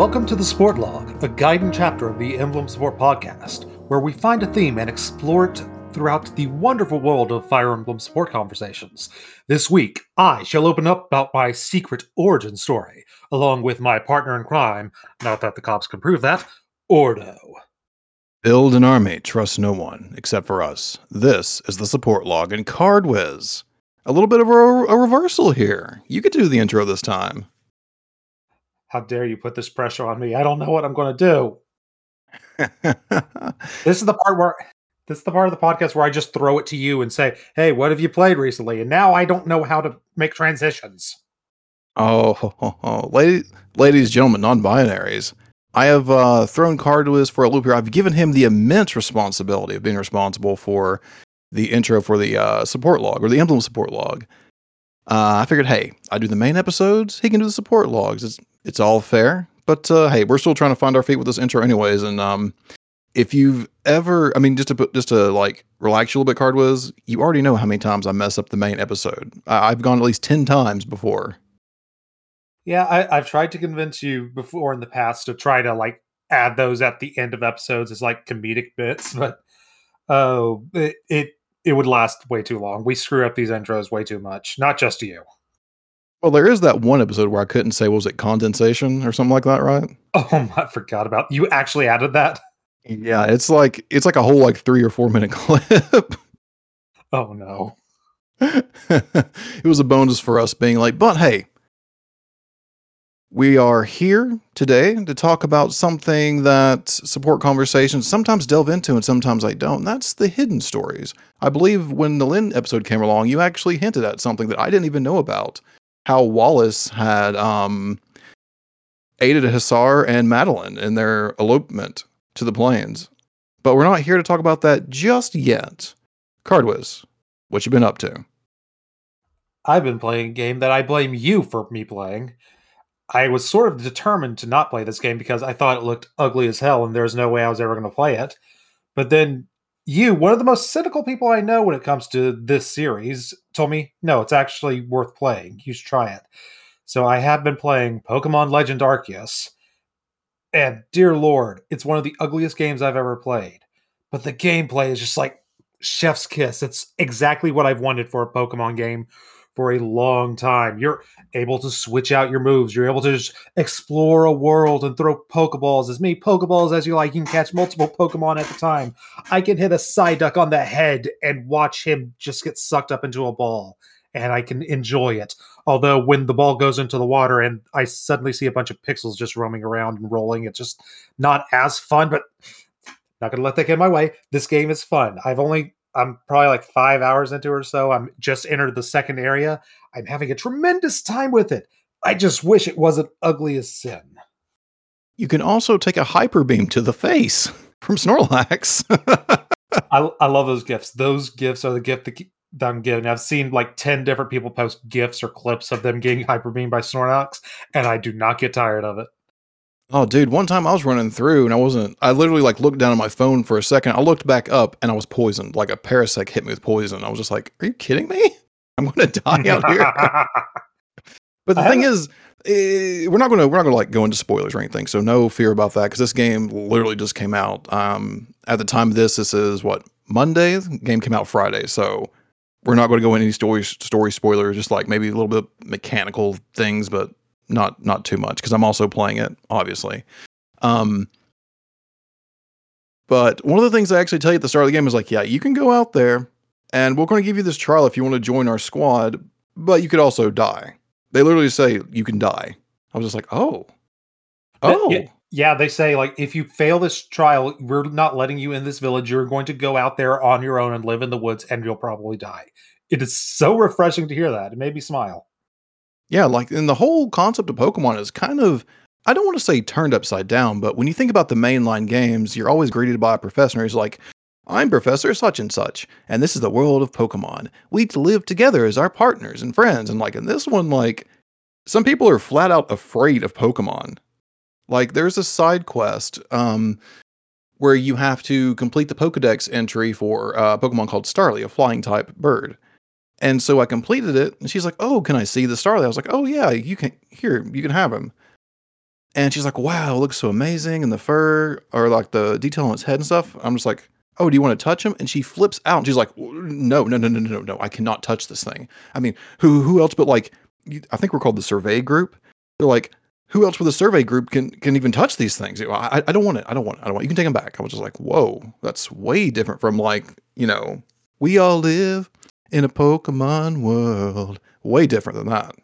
Welcome to the Support Log, a guiding chapter of the Emblem Support podcast, where we find a theme and explore it throughout the wonderful world of Fire Emblem sport conversations. This week, I shall open up about my secret origin story, along with my partner in crime, not that the cops can prove that, Ordo. Build an army, trust no one except for us. This is the support log in Cardwiz. A little bit of a, a reversal here. You could do the intro this time. How dare you put this pressure on me? I don't know what I'm going to do. this is the part where this is the part of the podcast where I just throw it to you and say, "Hey, what have you played recently?" And now I don't know how to make transitions. Oh, oh. Ladies, ladies, gentlemen, non-binaries. I have uh, thrown Cardwiz for a loop here. I've given him the immense responsibility of being responsible for the intro for the uh, support log or the emblem support log. Uh, I figured, hey, I do the main episodes. He can do the support logs. It's it's all fair. But uh, hey, we're still trying to find our feet with this intro, anyways. And um, if you've ever, I mean, just to put, just to like relax you a little bit, Cardwiz, you already know how many times I mess up the main episode. I, I've gone at least ten times before. Yeah, I, I've tried to convince you before in the past to try to like add those at the end of episodes as like comedic bits, but oh, it, it it would last way too long. We screw up these intros way too much. Not just you. Well, there is that one episode where I couldn't say was it condensation or something like that, right? Oh, I forgot about you. Actually added that. Yeah, it's like it's like a whole like three or four minute clip. oh no. it was a bonus for us being like, but hey, we are here today to talk about something that support conversations sometimes delve into and sometimes I don't. That's the hidden stories. I believe when the Lyn episode came along, you actually hinted at something that I didn't even know about how Wallace had um, aided Hassar and Madeline in their elopement to the plains. But we're not here to talk about that just yet. Cardwiz, what you been up to? I've been playing a game that I blame you for me playing. I was sort of determined to not play this game because I thought it looked ugly as hell and there's no way I was ever going to play it. But then you, one of the most cynical people I know when it comes to this series, told me, no, it's actually worth playing. You should try it. So I have been playing Pokemon Legend Arceus. And dear Lord, it's one of the ugliest games I've ever played. But the gameplay is just like chef's kiss. It's exactly what I've wanted for a Pokemon game for a long time. You're able to switch out your moves. You're able to just explore a world and throw Pokeballs as many Pokeballs as you like. You can catch multiple Pokemon at the time. I can hit a Psyduck on the head and watch him just get sucked up into a ball, and I can enjoy it. Although when the ball goes into the water and I suddenly see a bunch of pixels just roaming around and rolling, it's just not as fun. But not gonna let that get in my way. This game is fun. I've only I'm probably like five hours into it or so. I'm just entered the second area. I'm having a tremendous time with it. I just wish it wasn't ugly as sin. You can also take a hyper beam to the face from Snorlax. I, I love those gifts. Those gifts are the gift that, that I'm giving. I've seen like 10 different people post gifts or clips of them getting hyper beam by Snorlax, and I do not get tired of it. Oh, dude, one time I was running through and I wasn't, I literally like looked down at my phone for a second. I looked back up and I was poisoned. Like a parasect hit me with poison. I was just like, are you kidding me? I'm going to die out here. but the thing is, eh, we're not going to, we're not going to like go into spoilers or anything. So no fear about that. Cause this game literally just came out. Um, at the time of this, this is what Monday. The game came out Friday. So we're not going to go into any story, story spoilers, just like maybe a little bit mechanical things, but not not too much because I'm also playing it, obviously. Um, but one of the things I actually tell you at the start of the game is like, yeah, you can go out there, and we're going to give you this trial if you want to join our squad, but you could also die. They literally say you can die. I was just like, oh, oh. Yeah, yeah, they say like if you fail this trial, we're not letting you in this village. You're going to go out there on your own and live in the woods, and you'll probably die. It is so refreshing to hear that. It made me smile. Yeah, like and the whole concept of Pokemon is kind of I don't want to say turned upside down, but when you think about the mainline games, you're always greeted by a professor who's like, I'm Professor such and such, and this is the world of Pokemon. We live together as our partners and friends. And like in this one, like some people are flat out afraid of Pokemon. Like there's a side quest um, where you have to complete the Pokedex entry for a Pokemon called Starly, a flying type bird. And so I completed it, and she's like, "Oh, can I see the Starly?" I was like, "Oh yeah, you can. Here, you can have him." And she's like, "Wow, looks so amazing, and the fur or like the detail on its head and stuff." I'm just like, "Oh, do you want to touch him?" And she flips out, and she's like, "No, no, no, no, no, no! No. I cannot touch this thing." I mean, who who else but like, I think we're called the survey group. They're like, who else with a survey group can can even touch these things? I, I don't want it. I don't want it. I don't want it. You can take them back. I was just like, whoa, that's way different from like, you know, we all live in a Pokemon world. Way different than that.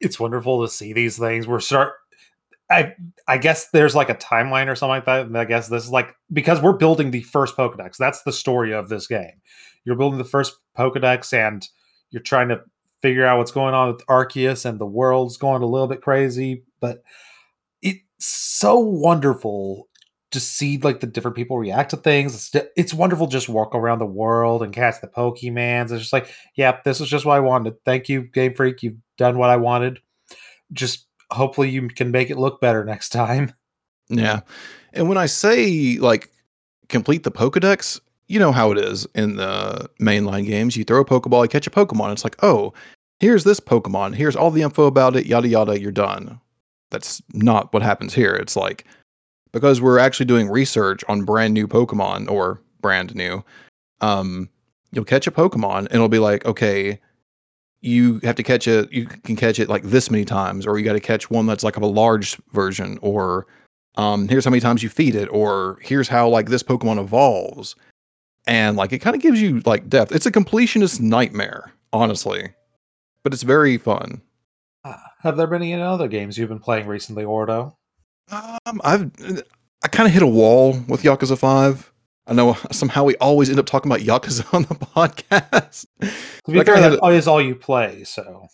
It's wonderful to see these things. We're start I I guess there's like a timeline or something like that. And I guess this is like because we're building the first Pokedex. That's the story of this game. You're building the first Pokedex and you're trying to figure out what's going on with Arceus and the world's going a little bit crazy, but it's so wonderful to see like the different people react to things. It's, it's wonderful just walk around the world and catch the Pokemans. It's just like, yeah, this is just what I wanted. Thank you, Game Freak. You've done what I wanted. Just hopefully you can make it look better next time. Yeah. And when I say like complete the Pokedex, you know how it is in the mainline games. You throw a Pokeball, you catch a Pokemon. It's like, oh, here's this Pokemon. Here's all the info about it, yada, yada, you're done. That's not what happens here. It's like, because we're actually doing research on brand new Pokemon or brand new, um, you'll catch a Pokemon and it'll be like, okay, you have to catch it you can catch it like this many times or you got to catch one that's like of a large version or um here's how many times you feed it or here's how like this pokemon evolves. And like it kind of gives you like depth. It's a completionist nightmare honestly but it's very fun. Uh, have there been any other games you've been playing recently ordo um i've i kind of hit a wall with yakuza 5 I know somehow we always end up talking about Yakuza on the podcast. To be like fair, that is all you play, so.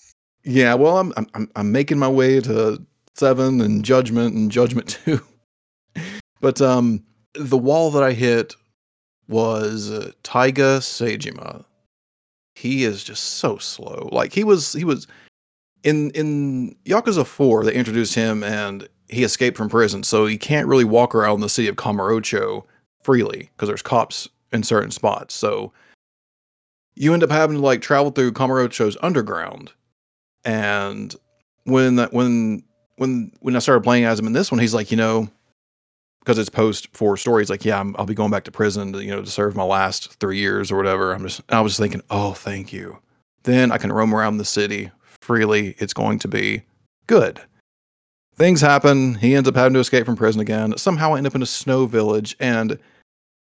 Yeah, well, I'm I'm I'm making my way to seven and Judgment and Judgment two, but um, the wall that I hit was uh, Taiga Saejima. He is just so slow. Like he was he was in in Yakuza four. They introduced him and he escaped from prison, so he can't really walk around the city of Kamurocho freely because there's cops in certain spots. So you end up having to like travel through Kamurocho's underground. And when that when when when I started playing as him in this one, he's like, you know, because it's post four stories, like, yeah, i will be going back to prison to you know to serve my last three years or whatever. I'm just I was just thinking, oh, thank you. Then I can roam around the city freely. It's going to be good. Things happen. He ends up having to escape from prison again. Somehow I end up in a snow village and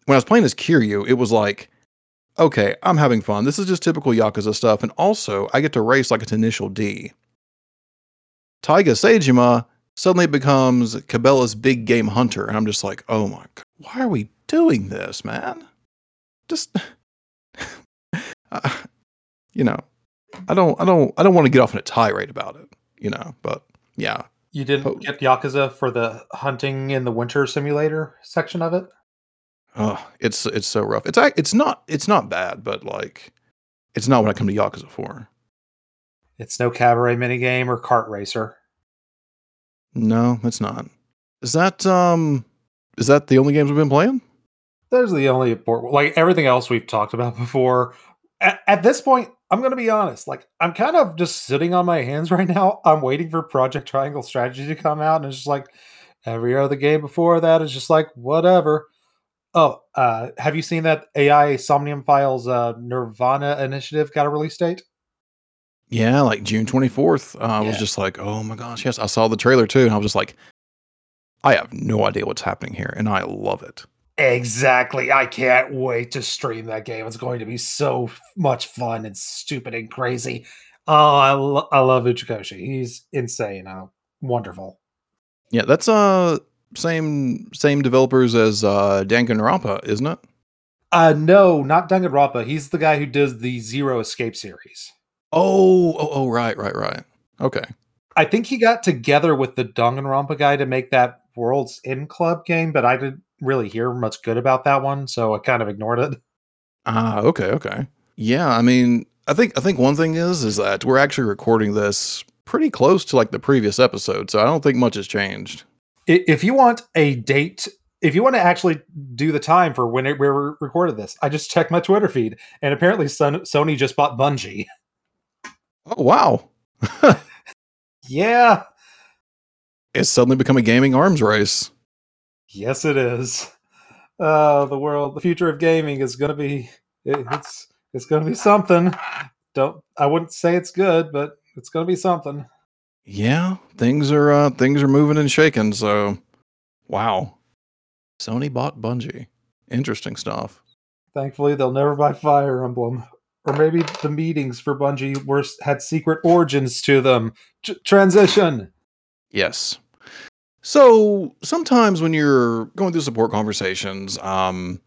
when I was playing as Kiryu, it was like, okay, I'm having fun. This is just typical Yakuza stuff. And also, I get to race like it's initial D. Taiga Saejima suddenly becomes Cabela's big game hunter. And I'm just like, oh my God, why are we doing this, man? Just, uh, you know, I don't, I don't, I don't want to get off in a tirade about it, you know, but yeah. You didn't po- get Yakuza for the hunting in the winter simulator section of it? Oh, it's it's so rough. It's it's not it's not bad, but like it's not what I come to Yakuza for. It's no cabaret minigame or kart racer. No, it's not. Is that um is that the only games we've been playing? Those are the only important like everything else we've talked about before. At, at this point, I'm gonna be honest. Like I'm kind of just sitting on my hands right now. I'm waiting for Project Triangle Strategy to come out, and it's just like every other game before that is just like whatever. Oh, uh, have you seen that AI Somnium Files uh, Nirvana initiative got a release date? Yeah, like June 24th. Uh, I was just like, oh my gosh, yes. I saw the trailer too, and I was just like, I have no idea what's happening here, and I love it. Exactly. I can't wait to stream that game. It's going to be so much fun and stupid and crazy. Oh, I, lo- I love Uchikoshi. He's insane. Uh, wonderful. Yeah, that's uh same same developers as uh, Danganronpa, isn't it? Uh, no, not Danganronpa. He's the guy who does the Zero Escape series. Oh, oh, oh, right, right, right. Okay. I think he got together with the Danganronpa guy to make that World's End Club game, but I didn't really hear much good about that one, so I kind of ignored it. Ah, uh, okay, okay. Yeah, I mean, I think I think one thing is is that we're actually recording this pretty close to like the previous episode, so I don't think much has changed if you want a date if you want to actually do the time for when it, we recorded this, I just checked my Twitter feed, and apparently Sony just bought Bungie. Oh wow! yeah, It's suddenly become a gaming arms race. Yes, it is. Uh, the world, the future of gaming is going to be it, it's it's going to be something. Don't I wouldn't say it's good, but it's going to be something. Yeah, things are uh, things are moving and shaking. So, wow, Sony bought Bungie. Interesting stuff. Thankfully, they'll never buy Fire Emblem, or maybe the meetings for Bungie were had secret origins to them. T- transition. Yes. So sometimes when you're going through support conversations, um,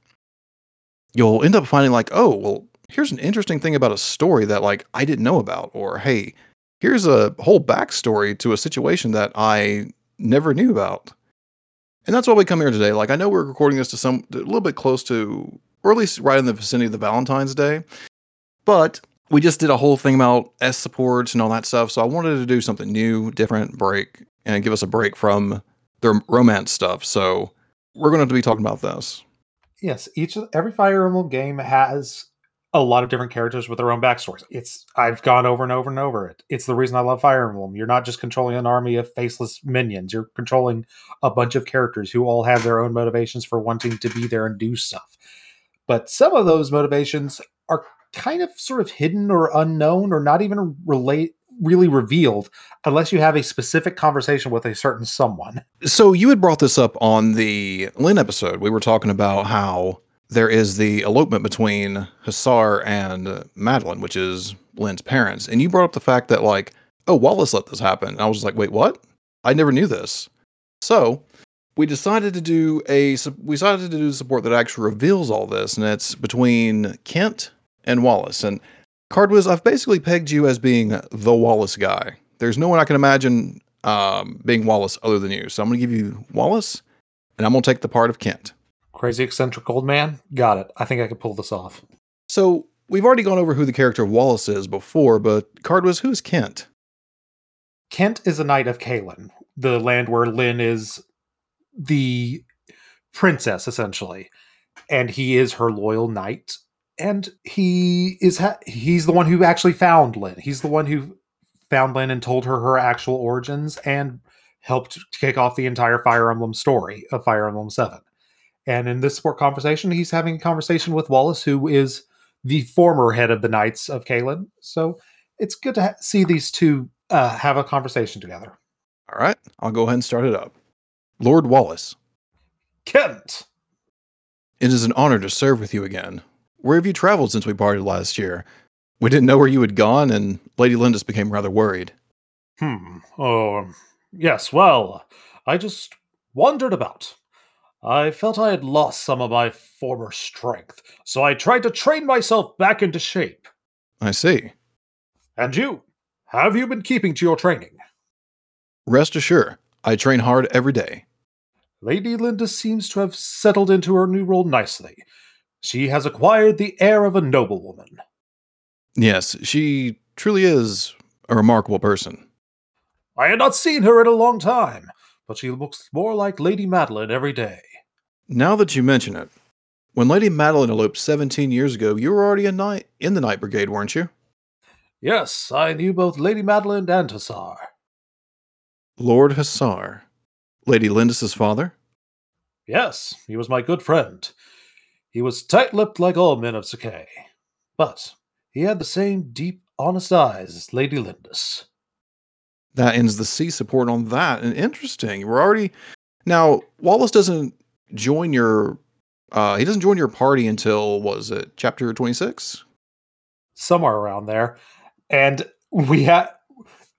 you'll end up finding like, oh, well, here's an interesting thing about a story that like I didn't know about, or hey, here's a whole backstory to a situation that I never knew about. And that's why we come here today. Like I know we're recording this to some a little bit close to, or at least right in the vicinity of the Valentine's Day, but we just did a whole thing about S supports and all that stuff. So I wanted to do something new, different, break, and give us a break from the romance stuff. So we're going to be talking about this. Yes, each every Fire Emblem game has a lot of different characters with their own backstories. It's I've gone over and over and over it. It's the reason I love Fire Emblem. You're not just controlling an army of faceless minions. You're controlling a bunch of characters who all have their own motivations for wanting to be there and do stuff. But some of those motivations are kind of sort of hidden or unknown or not even relate really revealed unless you have a specific conversation with a certain someone. So you had brought this up on the Lyn episode. We were talking about how there is the elopement between Hassar and Madeline, which is Lyn's parents. And you brought up the fact that like, oh, Wallace let this happen. And I was like, wait, what? I never knew this. So we decided to do a we decided to do support that actually reveals all this, and it's between Kent and Wallace. And Cardwiz, I've basically pegged you as being the Wallace guy. There's no one I can imagine um, being Wallace other than you. So I'm going to give you Wallace, and I'm going to take the part of Kent. Crazy eccentric old man? Got it. I think I could pull this off. So we've already gone over who the character of Wallace is before, but Cardwiz, who's Kent? Kent is a knight of Caelin, the land where Lyn is the princess, essentially. And he is her loyal knight and he is ha- he's the one who actually found Lyn. He's the one who found Lyn and told her her actual origins and helped kick off the entire Fire Emblem story of Fire Emblem 7. And in this support conversation, he's having a conversation with Wallace, who is the former head of the Knights of Caelin. So it's good to ha- see these two uh, have a conversation together. All right, I'll go ahead and start it up. Lord Wallace. Kent! It is an honor to serve with you again. Where have you traveled since we parted last year? We didn't know where you had gone, and Lady Lyndis became rather worried. Hmm. Oh, yes, well, I just wandered about. I felt I had lost some of my former strength, so I tried to train myself back into shape. I see. And you? Have you been keeping to your training? Rest assured, I train hard every day. Lady Lyndis seems to have settled into her new role nicely. She has acquired the air of a noblewoman. Yes, she truly is a remarkable person. I had not seen her in a long time, but she looks more like Lady Madeline every day. Now that you mention it, when Lady Madeline eloped 17 years ago, you were already a knight in the Knight Brigade, weren't you? Yes, I knew both Lady Madeline and Hassar. Lord Hassar. Lady Lyndis's father? Yes, he was my good friend. He was tight lipped like all men of Sacae, but he had the same deep, honest eyes as Lady Lyndis. That ends the C support on that. And interesting. We're already now Wallace doesn't join your uh he doesn't join your party until was it chapter 26? Somewhere around there. And we have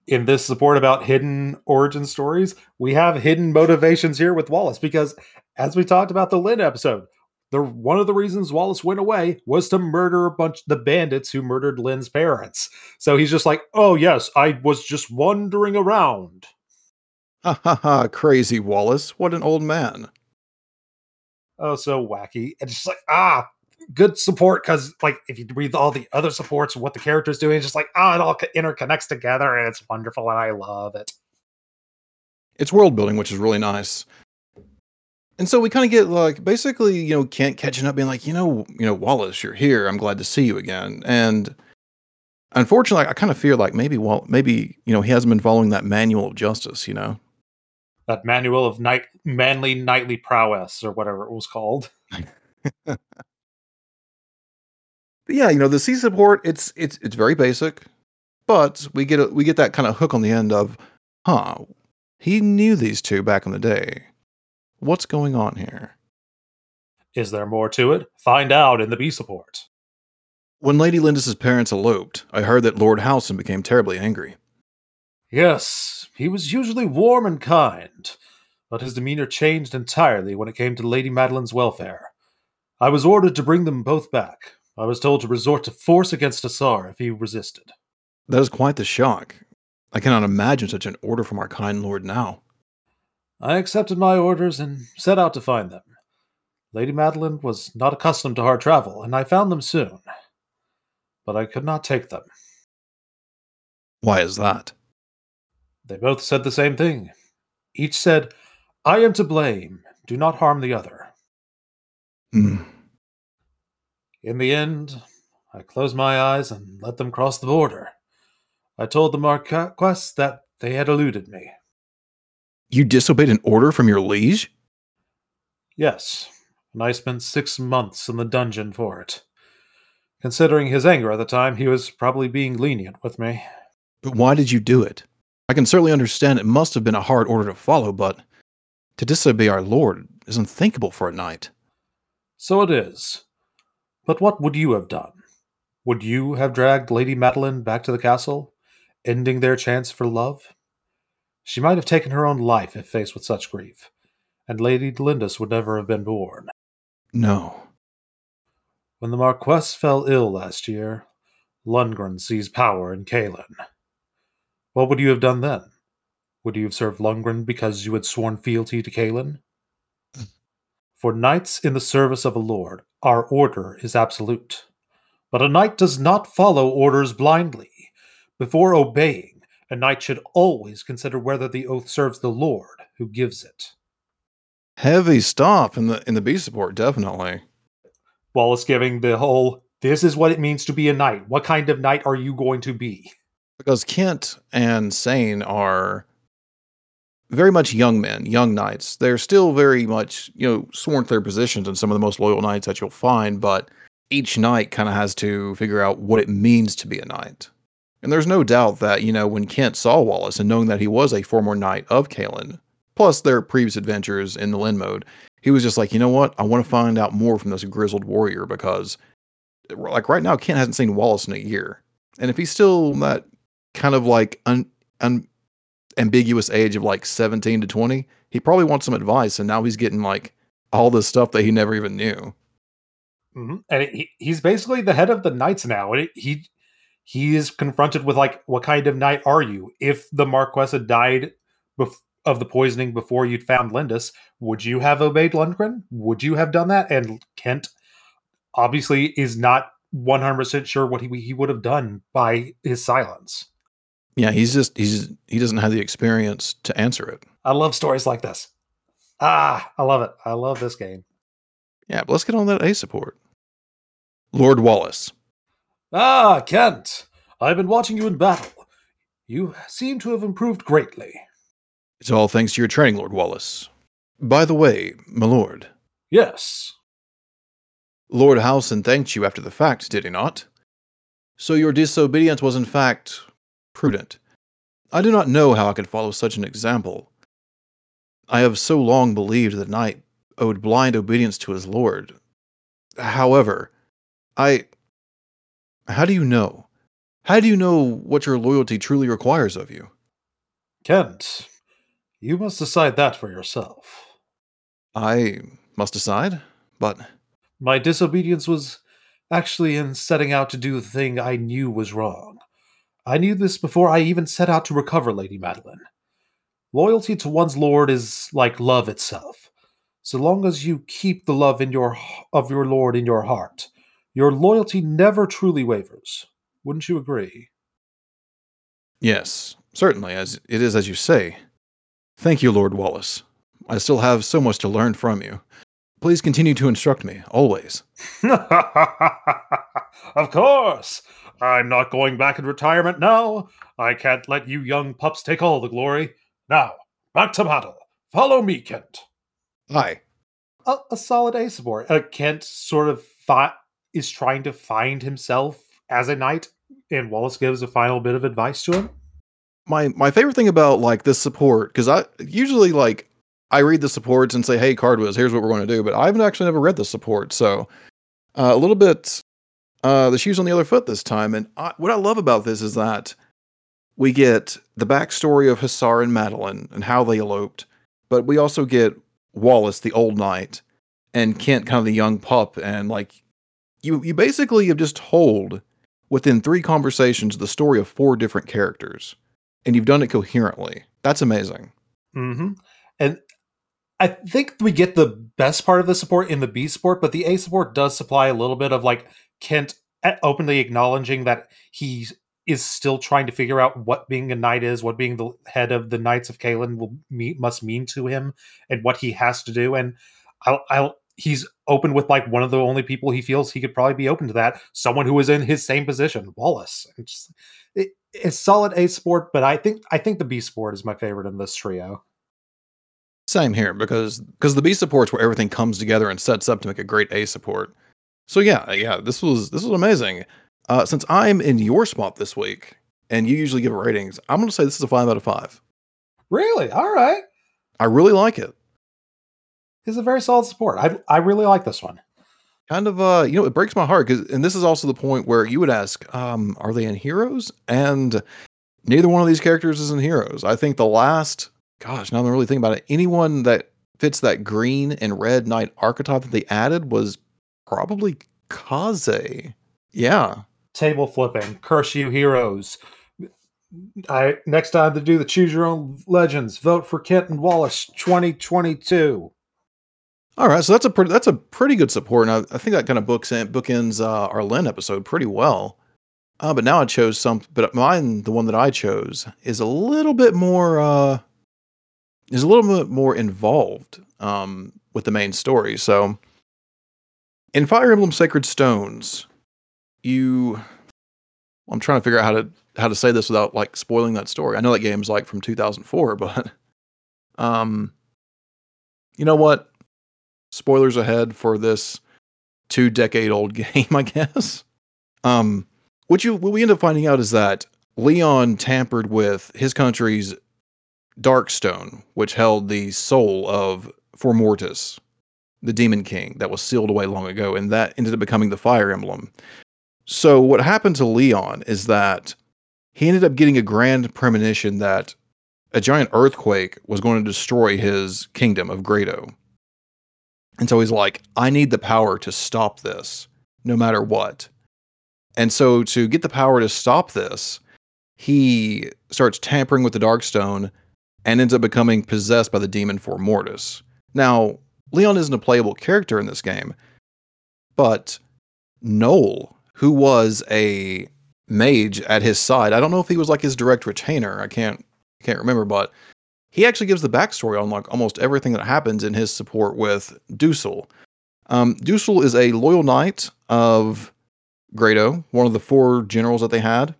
in this support about hidden origin stories, we have hidden motivations here with Wallace because as we talked about the Lyn episode, the one of the reasons Wallace went away was to murder a bunch the bandits who murdered Lyn's parents. So he's just like, "Oh yes, I was just wandering around." Ha ha ha! Crazy Wallace! What an old man. Oh, so wacky! And just like ah, good support because like if you read all the other supports, what the character's doing, it's just like ah, it all interconnects together, and it's wonderful, and I love it. It's world building, which is really nice. And so we kind of get like basically, you know, Kent catching up, being like, you know, you know, Wallace, you're here. I'm glad to see you again. And unfortunately, I kind of fear like maybe, well, maybe you know, he hasn't been following that manual of justice. You know. that manual of night manly knightly prowess or whatever it was called. Yeah, you know, the C support, it's it's it's very basic, but we get a, we get that kind of hook on the end of, huh? He knew these two back in the day. What's going on here? Is there more to it? Find out in the B support. When Lady Lyndis's parents eloped, I heard that Lord Hausen became terribly angry. Yes, he was usually warm and kind, but his demeanor changed entirely when it came to Lady Madeline's welfare. I was ordered to bring them both back. I was told to resort to force against Hassar if he resisted. That is quite the shock. I cannot imagine such an order from our kind lord now. I accepted my orders and set out to find them. Lady Madeline was not accustomed to hard travel, and I found them soon. But I could not take them. Why is that? They both said the same thing. Each said, I am to blame. Do not harm the other. Hmm. In the end, I closed my eyes and let them cross the border. I told the Marquess that they had eluded me. You disobeyed an order from your liege? Yes, and I spent six months in the dungeon for it. Considering his anger at the time, he was probably being lenient with me. But why did you do it? I can certainly understand it must have been a hard order to follow, but to disobey our lord is unthinkable for a knight. So it is. But what would you have done? Would you have dragged Lady Madeline back to the castle, ending their chance for love? She might have taken her own life if faced with such grief, and Lady Lyndis would never have been born. No. When the Marquess fell ill last year, Lundgren seized power in Caelin. What would you have done then? Would you have served Lundgren because you had sworn fealty to Caelin? For knights in the service of a lord, our order is absolute. But a knight does not follow orders blindly. Before obeying, a knight should always consider whether the oath serves the lord who gives it. Heavy stuff in the in the B support, definitely. Wallace giving the whole this is what it means to be a knight. What kind of knight are you going to be? Because Kent and Sain are very much young men, young knights. They're still very much, you know, sworn to their positions and some of the most loyal knights that you'll find, but each knight kind of has to figure out what it means to be a knight. And there's no doubt that, you know, when Kent saw Wallace and knowing that he was a former knight of Caelin, plus their previous adventures in the Lyn mode, he was just like, you know what? I want to find out more from this grizzled warrior because, like, right now, Kent hasn't seen Wallace in a year. And if he's still that kind of like un, un, ambiguous age of like 17 to 20, he probably wants some advice. And now he's getting like all this stuff that he never even knew. Mm-hmm. And he, he's basically the head of the knights now. He he is confronted with like, what kind of knight are you? If the Marquess had died bef- of the poisoning before you'd found Lyndis, would you have obeyed Lundgren? Would you have done that? And Kent obviously is not 100% sure what he, he would have done by his silence. Yeah, he's just he's he doesn't have the experience to answer it. I love stories like this. Ah, I love it. I love this game. Yeah, but let's get on that A support. Lord Wallace. Ah, Kent. I've been watching you in battle. You seem to have improved greatly. It's all thanks to your training, Lord Wallace. By the way, my lord. Yes. Lord Hausen thanked you after the fact, did he not? So your disobedience was in fact prudent. I do not know how I could follow such an example. I have so long believed that knight owed blind obedience to his lord. However, I. How do you know? How do you know what your loyalty truly requires of you? Kent, you must decide that for yourself. I must decide, but. My disobedience was actually in setting out to do the thing I knew was wrong. I knew this before I even set out to recover Lady Madeline. Loyalty to one's lord is like love itself. So long as you keep the love in your of your lord in your heart, your loyalty never truly wavers. Wouldn't you agree? Yes, certainly, as it is as you say. Thank you, Lord Wallace. I still have so much to learn from you. Please continue to instruct me, always. of course. I'm not going back in retirement now. I can't let you young pups take all the glory. Now, back to battle. Follow me, Kent. Aye. A, a solid A support. Uh, Kent sort of thought is trying to find himself as a knight, and Wallace gives a final bit of advice to him. My my favorite thing about like this support because I usually like I read the supports and say, "Hey, Cardwiz, here's what we're going to do," but I haven't actually never read the support, so uh, a little bit uh, the shoes on the other foot this time. And I, what I love about this is that we get the backstory of Hassar and Madeline and how they eloped, but we also get Wallace, the old knight, and Kent, kind of the young pup, and like you, you basically have just told within three conversations the story of four different characters, and you've done it coherently. That's amazing. Mm-hmm. And I think we get the best part of the support in the B support, but the A support does supply a little bit of like Kent openly acknowledging that he is still trying to figure out what being a knight is, what being the head of the Knights of Caelin will must mean to him, and what he has to do. And I'll, I'll he's open with like one of the only people he feels he could probably be open to that someone who is in his same position wallace. It's, it, it's solid a sport but i think i think the b sport is my favorite in this trio. Same here because because the b support's where everything comes together and sets up to make a great a support. So yeah yeah this was this was amazing. Uh, since i'm in your spot this week and you usually give ratings i'm going to say this is a five out of five. Really? All right. I really like it is a very solid support. I I really like this one. Kind of, uh, you know, it breaks my heart because, and this is also the point where you would ask, um, are they in Heroes? And neither one of these characters is in Heroes. I think the last, gosh, now I'm really thinking about it, anyone that fits that green and red knight archetype that they added was probably Kaze. Yeah. Table flipping, curse you heroes. I next time to do the choose your own legends, vote for Kent and Wallace 2022. All right, so that's a pretty that's a pretty good support, and I, I think that kind of books in, bookends uh, our Lyn episode pretty well. Uh, but now I chose some, but mine, the one that I chose, is a little bit more uh, is a little bit more involved um, with the main story. So, in Fire Emblem Sacred Stones, you, I'm trying to figure out how to how to say this without like spoiling that story. I know that game's like from 2004, but um, you know what? Spoilers ahead for this two decade old game, I guess. Um, what you what we end up finding out is that Leon tampered with his country's Darkstone, which held the soul of Fomortiis, the Demon King that was sealed away long ago, and that ended up becoming the Fire Emblem. So what happened to Leon is that he ended up getting a grand premonition that a giant earthquake was going to destroy his kingdom of Grado. And so he's like, I need the power to stop this no matter what. And so to get the power to stop this, he starts tampering with the Darkstone and ends up becoming possessed by the demon Fomortiis. Now, Leon isn't a playable character in this game, but Noel, who was a mage at his side, I don't know if he was like his direct retainer. I can't can't remember, but he actually gives the backstory on like almost everything that happens in his support with Dussel. Um, Dussel is a loyal knight of Grado, one of the four generals that they had.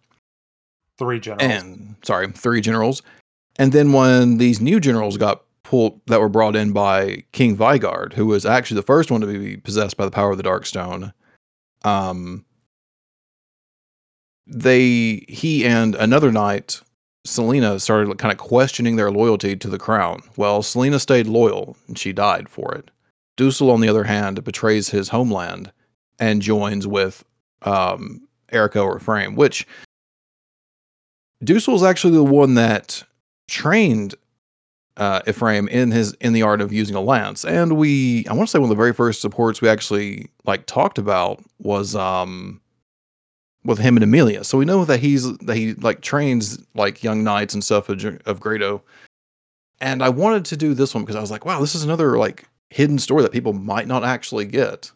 Three generals. And sorry, three generals. And then when these new generals got pulled that were brought in by King Vigarde, who was actually the first one to be possessed by the power of the Darkstone, um, they he and another knight Selena started kind of questioning their loyalty to the crown. Well, Selena stayed loyal and she died for it. Dussel, on the other hand, betrays his homeland and joins with um, Eirika or Ephraim, which Dussel is actually the one that trained uh, Ephraim in his in the art of using a lance. And we, I want to say, one of the very first supports we actually like talked about was um, with him and Amelia. So we know that he's that he like trains like young knights and stuff of, of Grado. And I wanted to do this one because I was like, wow, this is another like hidden story that people might not actually get.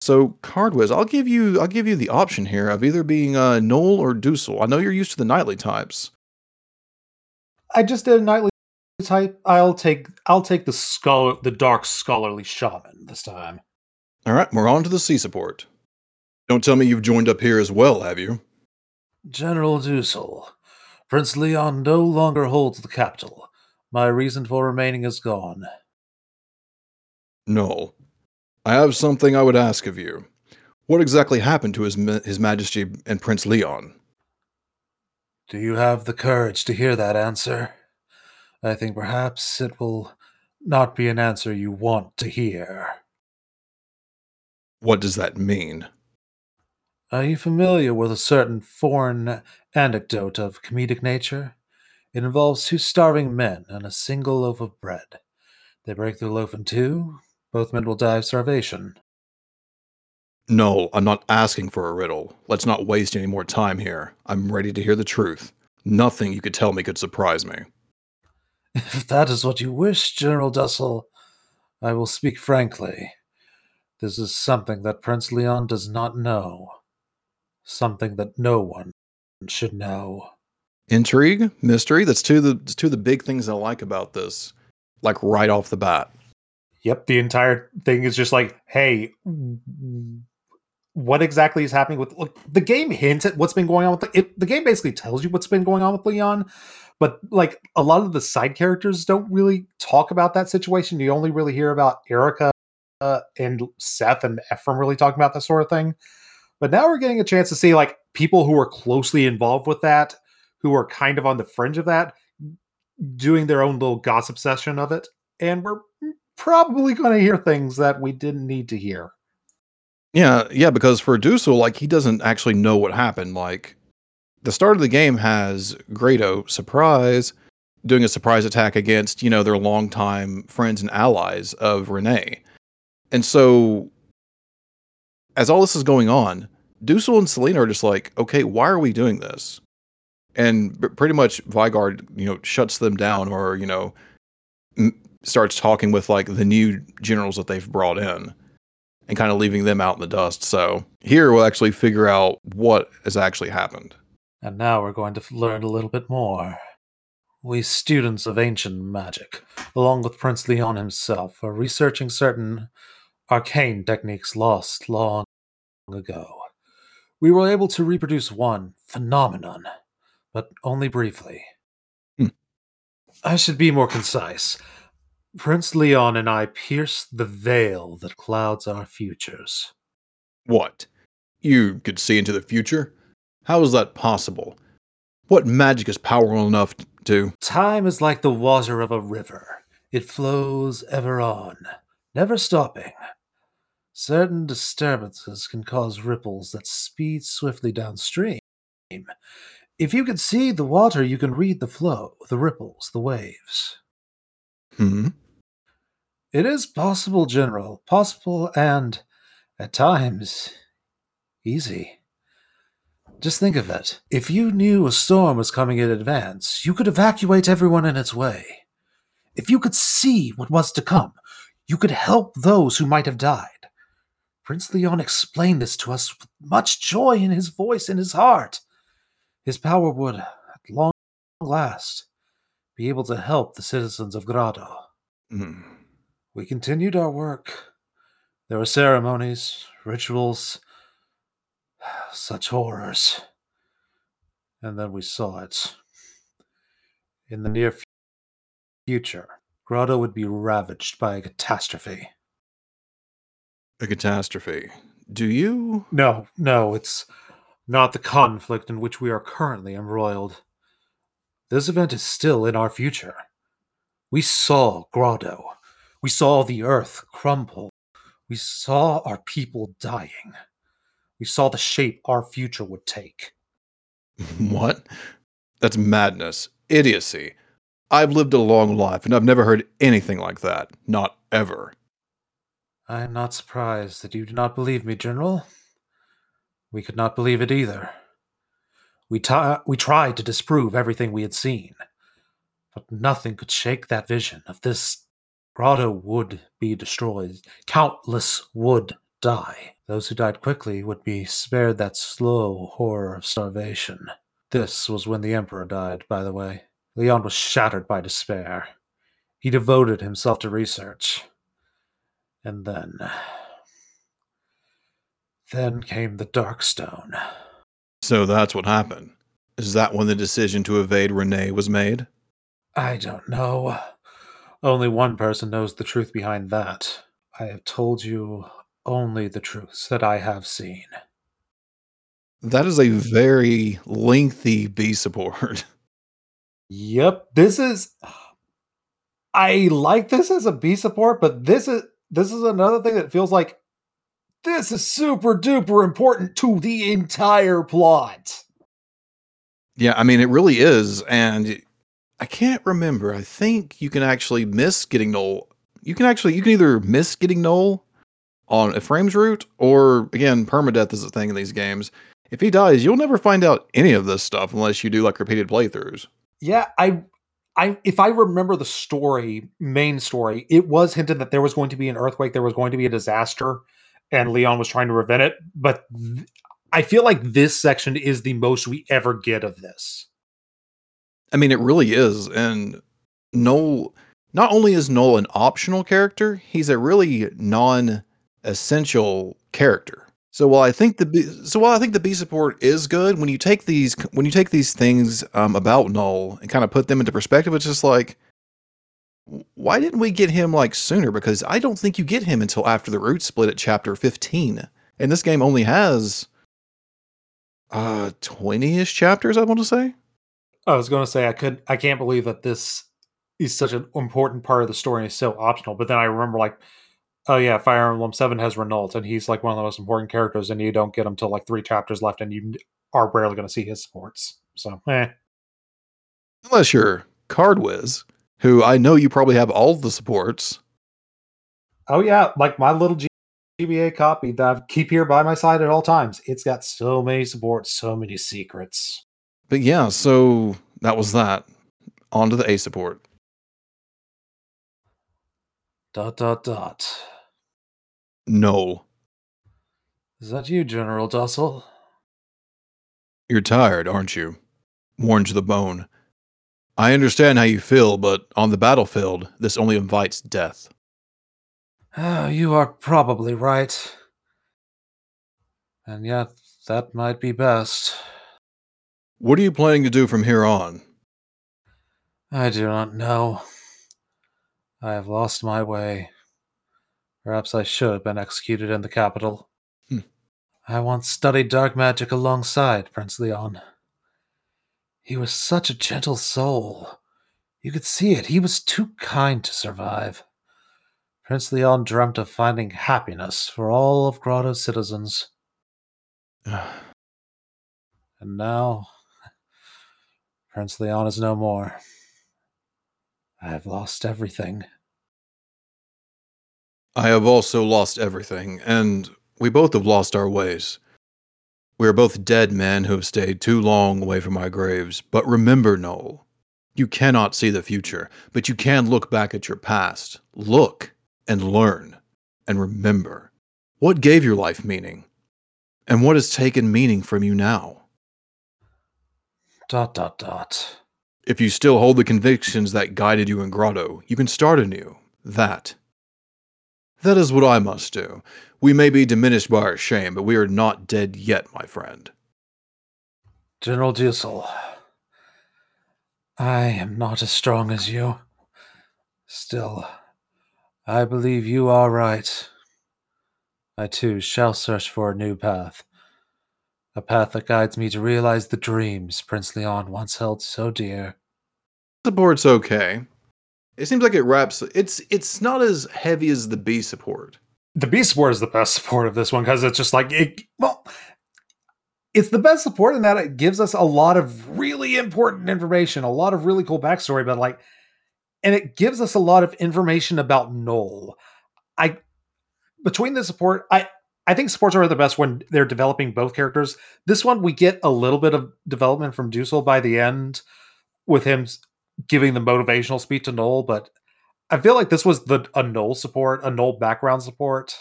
So Cardwiz, I'll give you I'll give you the option here of either being uh, Noel or Dussel. I know you're used to the knightly types. I just did a knightly type. I'll take I'll take the scholar the dark scholarly shaman this time. All right, we're on to the C support. Don't tell me you've joined up here as well, have you? General Dussel, Prince Leon no longer holds the capital, My reason for remaining is gone. No. I have something I would ask of you. What exactly happened to His, His Majesty and Prince Leon? Do you have the courage to hear that answer? I think perhaps it will not be an answer you want to hear. What does that mean? Are you familiar with a certain foreign anecdote of comedic nature? It involves two starving men and a single loaf of bread. They break their loaf in two, both men will die of starvation. No, I'm not asking for a riddle. Let's not waste any more time here. I'm ready to hear the truth. Nothing you could tell me could surprise me. If that is what you wish, General Dussel, I will speak frankly. This is something that Prince Leon does not know. Something that no one should know. Intrigue, mystery, that's two of the two of the big things I like about this. Like right off the bat. Yep, the entire thing is just like, hey, what exactly is happening with look, the game hints at what's been going on with the, it, the game basically tells you what's been going on with Leon, but like a lot of the side characters don't really talk about that situation. You only really hear about Eirika uh, and Seth and Ephraim really talking about that sort of thing. But now we're getting a chance to see like people who are closely involved with that, who are kind of on the fringe of that, doing their own little gossip session of it, and we're probably going to hear things that we didn't need to hear. Yeah, yeah, because for Dussel, like he doesn't actually know what happened. Like the start of the game has Grado surprise doing a surprise attack against, you know, their longtime friends and allies of Renais. And so as all this is going on, Dussel and Selena are just like, okay, why are we doing this? And b- pretty much Vigarde, you know, shuts them down or, you know, m- starts talking with like the new generals that they've brought in and kind of leaving them out in the dust. So here we'll actually figure out what has actually happened. And now we're going to learn a little bit more. We students of ancient magic, along with Prince Leon himself, are researching certain arcane techniques lost long ago. We were able to reproduce one phenomenon, but only briefly. Hmm. I should be more concise. Prince Leon and I pierced the veil that clouds our futures. What? You could see into the future? How is that possible? What magic is powerful enough to. Time is like the water of a river. It flows ever on, never stopping. Certain disturbances can cause ripples that speed swiftly downstream. If you can see the water, you can read the flow, the ripples, the waves. Hmm? It is possible, General. Possible and, at times, easy. Just think of it. If you knew a storm was coming in advance, you could evacuate everyone in its way. If you could see what was to come, you could help those who might have died. Prince Leon explained this to us with much joy in his voice and his heart. His power would, at long last, be able to help the citizens of Grado. Hmm. We continued our work. There were ceremonies, rituals, such horrors. And then we saw it. In the near future, Grado would be ravaged by a catastrophe. A catastrophe. Do you? No, no, it's not the conflict in which we are currently embroiled. This event is still in our future. We saw Grado. We saw the earth crumble. We saw our people dying. We saw the shape our future would take. What? That's madness. Idiocy. I've lived a long life and I've never heard anything like that. Not ever. I am not surprised that you do not believe me, General. We could not believe it either. We, we tried to disprove everything we had seen, but nothing could shake that vision of this Grado would be destroyed. Countless would die. Those who died quickly would be spared that slow horror of starvation. This was when the Emperor died, by the way. Leon was shattered by despair. He devoted himself to research. And then. Then came the Darkstone. So that's what happened. Is that when the decision to evade Renais was made? I don't know. Only one person knows the truth behind that. I have told you only the truths that I have seen. That is a very lengthy B support. Yep, this is I like this as a B support, but this is this is another thing that feels like this is super duper important to the entire plot. Yeah, I mean it really is, and I can't remember. I think you can actually miss getting Knoll. You can actually you can either miss getting Knoll on Ephraim's route, or again, permadeath is a thing in these games. If he dies, you'll never find out any of this stuff unless you do like repeated playthroughs. Yeah, I I if I remember the story, main story, it was hinted that there was going to be an earthquake, there was going to be a disaster, and Lyon was trying to prevent it. But th- I feel like this section is the most we ever get of this. I mean, it really is. And Knoll, not only is Knoll an optional character, he's a really non essential character. So while I think the B, so while I think the B support is good, when you take these when you take these things um, about Knoll and kind of put them into perspective, it's just like, why didn't we get him like sooner? Because I don't think you get him until after the route split at chapter fifteen, and this game only has uh twenty ish chapters. I want to say. I was going to say I could I can't believe that this is such an important part of the story and is so optional. But then I remember like Oh yeah, Fire Emblem Seven has Renault, and he's like one of the most important characters, and you don't get him till like three chapters left, and you are rarely going to see his supports. So, eh. Unless you're Cardwiz, who I know you probably have all the supports. Oh yeah, like my little G- GBA copy that I keep here by my side at all times. It's got so many supports, so many secrets. But yeah, so that was that. On to the A support. Dot dot dot. No. Is that you, General Duessel? You're tired, aren't you? Worn to the bone. I understand how you feel, but on the battlefield, this only invites death. Oh, you are probably right. And yet, that might be best. What are you planning to do from here on? I do not know. I have lost my way. Perhaps I should have been executed in the capital. Hmm. I once studied dark magic alongside Prince Lyon. He was such a gentle soul. You could see it. He was too kind to survive. Prince Lyon dreamt of finding happiness for all of Grado's citizens. and now, Prince Lyon is no more. I have lost everything. I have also lost everything, and we both have lost our ways. We are both dead men who have stayed too long away from our graves. But remember, Knoll, you cannot see the future, but you can look back at your past. Look and learn and remember. What gave your life meaning? And what has taken meaning from you now? Dot, dot, dot. If you still hold the convictions that guided you in Grado, you can start anew. That that is what I must do. We may be diminished by our shame, but we are not dead yet, my friend. General Duessel, I am not as strong as you. Still, I believe you are right. I too shall search for a new path. A path that guides me to realize the dreams Prince Lyon once held so dear. The board's okay. It seems like it wraps. It's it's not as heavy as the B support. The B support is the best support of this one because it's just like it. Well, it's the best support in that it gives us a lot of really important information, a lot of really cool backstory, but like, and it gives us a lot of information about Knoll. I between the support, I I think supports are the best when they're developing both characters. This one we get a little bit of development from Duessel by the end with him giving the motivational speech to Knoll, but I feel like this was the a Knoll support, a Knoll background support,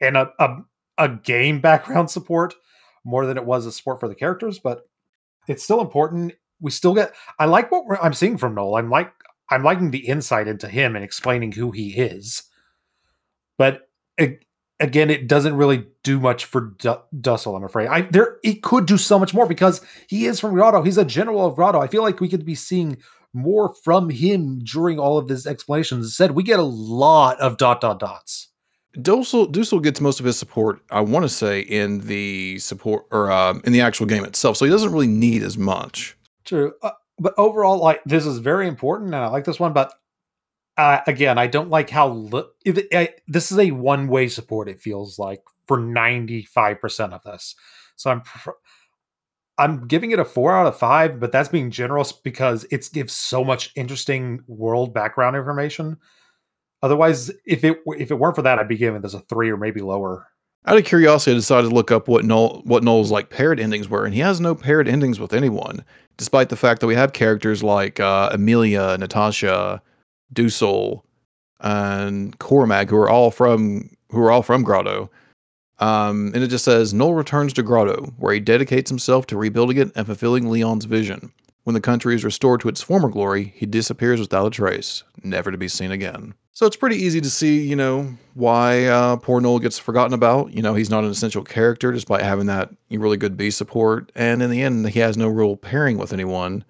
and a, a a game background support more than it was a support for the characters. But it's still important. We still get. I like what I'm seeing from Knoll. I'm like I'm liking the insight into him and explaining who he is. But it, again, it doesn't really do much for D- Duessel. I'm afraid. I there it could do so much more because he is from Grado. He's a general of Grado. I feel like we could be seeing more from him during all of his explanations. Instead, we get a lot of dot dot dots. Duessel Duessel gets most of his support, I want to say, in the support or um, in the actual game itself. So he doesn't really need as much. True, uh, but overall, like this is very important, and I like this one. But uh, again, I don't like how li- it, it, this is a one way support. It feels like for ninety five percent of this. So I'm pr- I'm giving it a four out of five, but that's being generous because it gives so much interesting world background information. Otherwise, if it if it weren't for that, I'd be giving this a three or maybe lower. Out of curiosity, I decided to look up what Knoll what Knoll's like paired endings were, and he has no paired endings with anyone, despite the fact that we have characters like uh, Amelia, Natasha, Duessel, and Cormag, who are all from who are all from Grado. Um, and it just says Knoll returns to Grado, where he dedicates himself to rebuilding it and fulfilling Lyon's vision. When the country is restored to its former glory, he disappears without a trace, never to be seen again. So it's pretty easy to see, you know, why uh, poor Knoll gets forgotten about. You know, he's not an essential character despite having that really good B support. And in the end, he has no real pairing with anyone.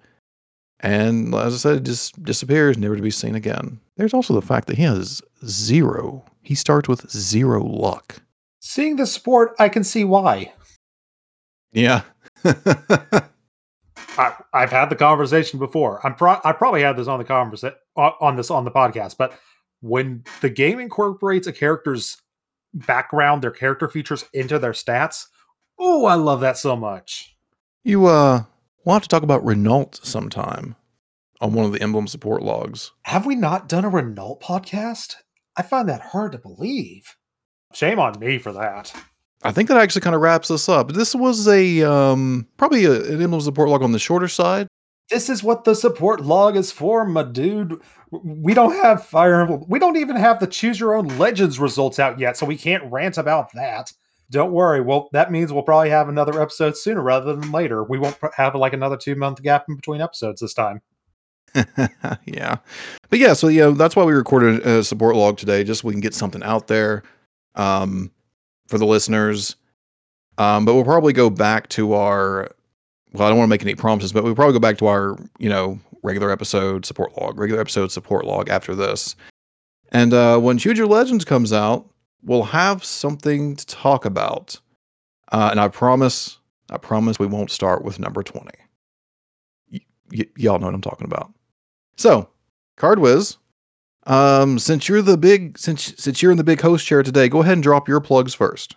And as I said, it just disappears, never to be seen again. There's also the fact that he has zero. He starts with zero luck. Seeing the sport, I can see why. Yeah. I, have had the conversation before. I'm pro- I probably had this on the conversation on this on the podcast, but when the game incorporates a character's background, their character features into their stats, oh, I love that so much. You uh, we'll have to talk about Renault sometime on one of the emblem support logs. Have we not done a Renault podcast? I find that hard to believe. Shame on me for that. I think that actually kind of wraps us up. This was a um, probably a, an emblem support log on the shorter side. This is what the support log is for, my dude. We don't have Fire Emblem. We don't even have the Choose Your Own Legends results out yet, so we can't rant about that. Don't worry. Well, that means we'll probably have another episode sooner rather than later. We won't have like another two month gap in between episodes this time. yeah, but yeah. So yeah, that's why we recorded a support log today, just so we can get something out there um, for the listeners. Um, but we'll probably go back to our. Well, I don't want to make any promises, but we'll probably go back to our, you know, regular episode support log, regular episode support log after this. And uh, when Your Legends comes out, we'll have something to talk about. Uh, and I promise, I promise we won't start with number 20. Y- y- y'all know what I'm talking about. So, Card Whiz, um, since you're the big since since you're in the big host chair today, go ahead and drop your plugs first.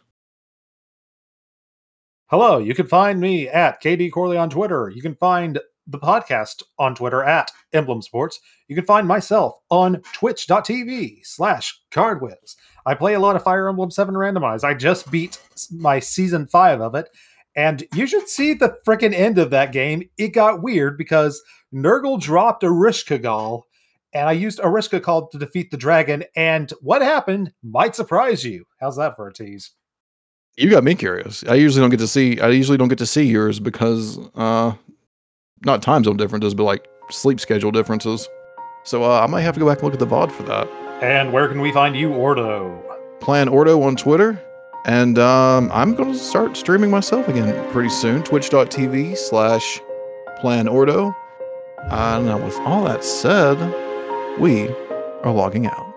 Hello, you can find me at KD Corley on Twitter. You can find the podcast on Twitter at Emblem Sports. You can find myself on twitch.tv slash cardwiz. I play a lot of Fire Emblem 7 randomized. I just beat my season 5 of it. And you should see the freaking end of that game. It got weird because Nergal dropped Ereshkigal and I used Ereshkigal to defeat the dragon. And what happened might surprise you. How's that for a tease? You got me curious. I usually don't get to see. I usually don't get to see yours because, uh, not time zone differences, but like sleep schedule differences. So uh, I might have to go back and look at the VOD for that. And where can we find you, Ordo? Plan Ordo on Twitter. And um, I'm going to start streaming myself again pretty soon. Twitch.tv slash Plan Ordo. Uh, now, with all that said, we are logging out.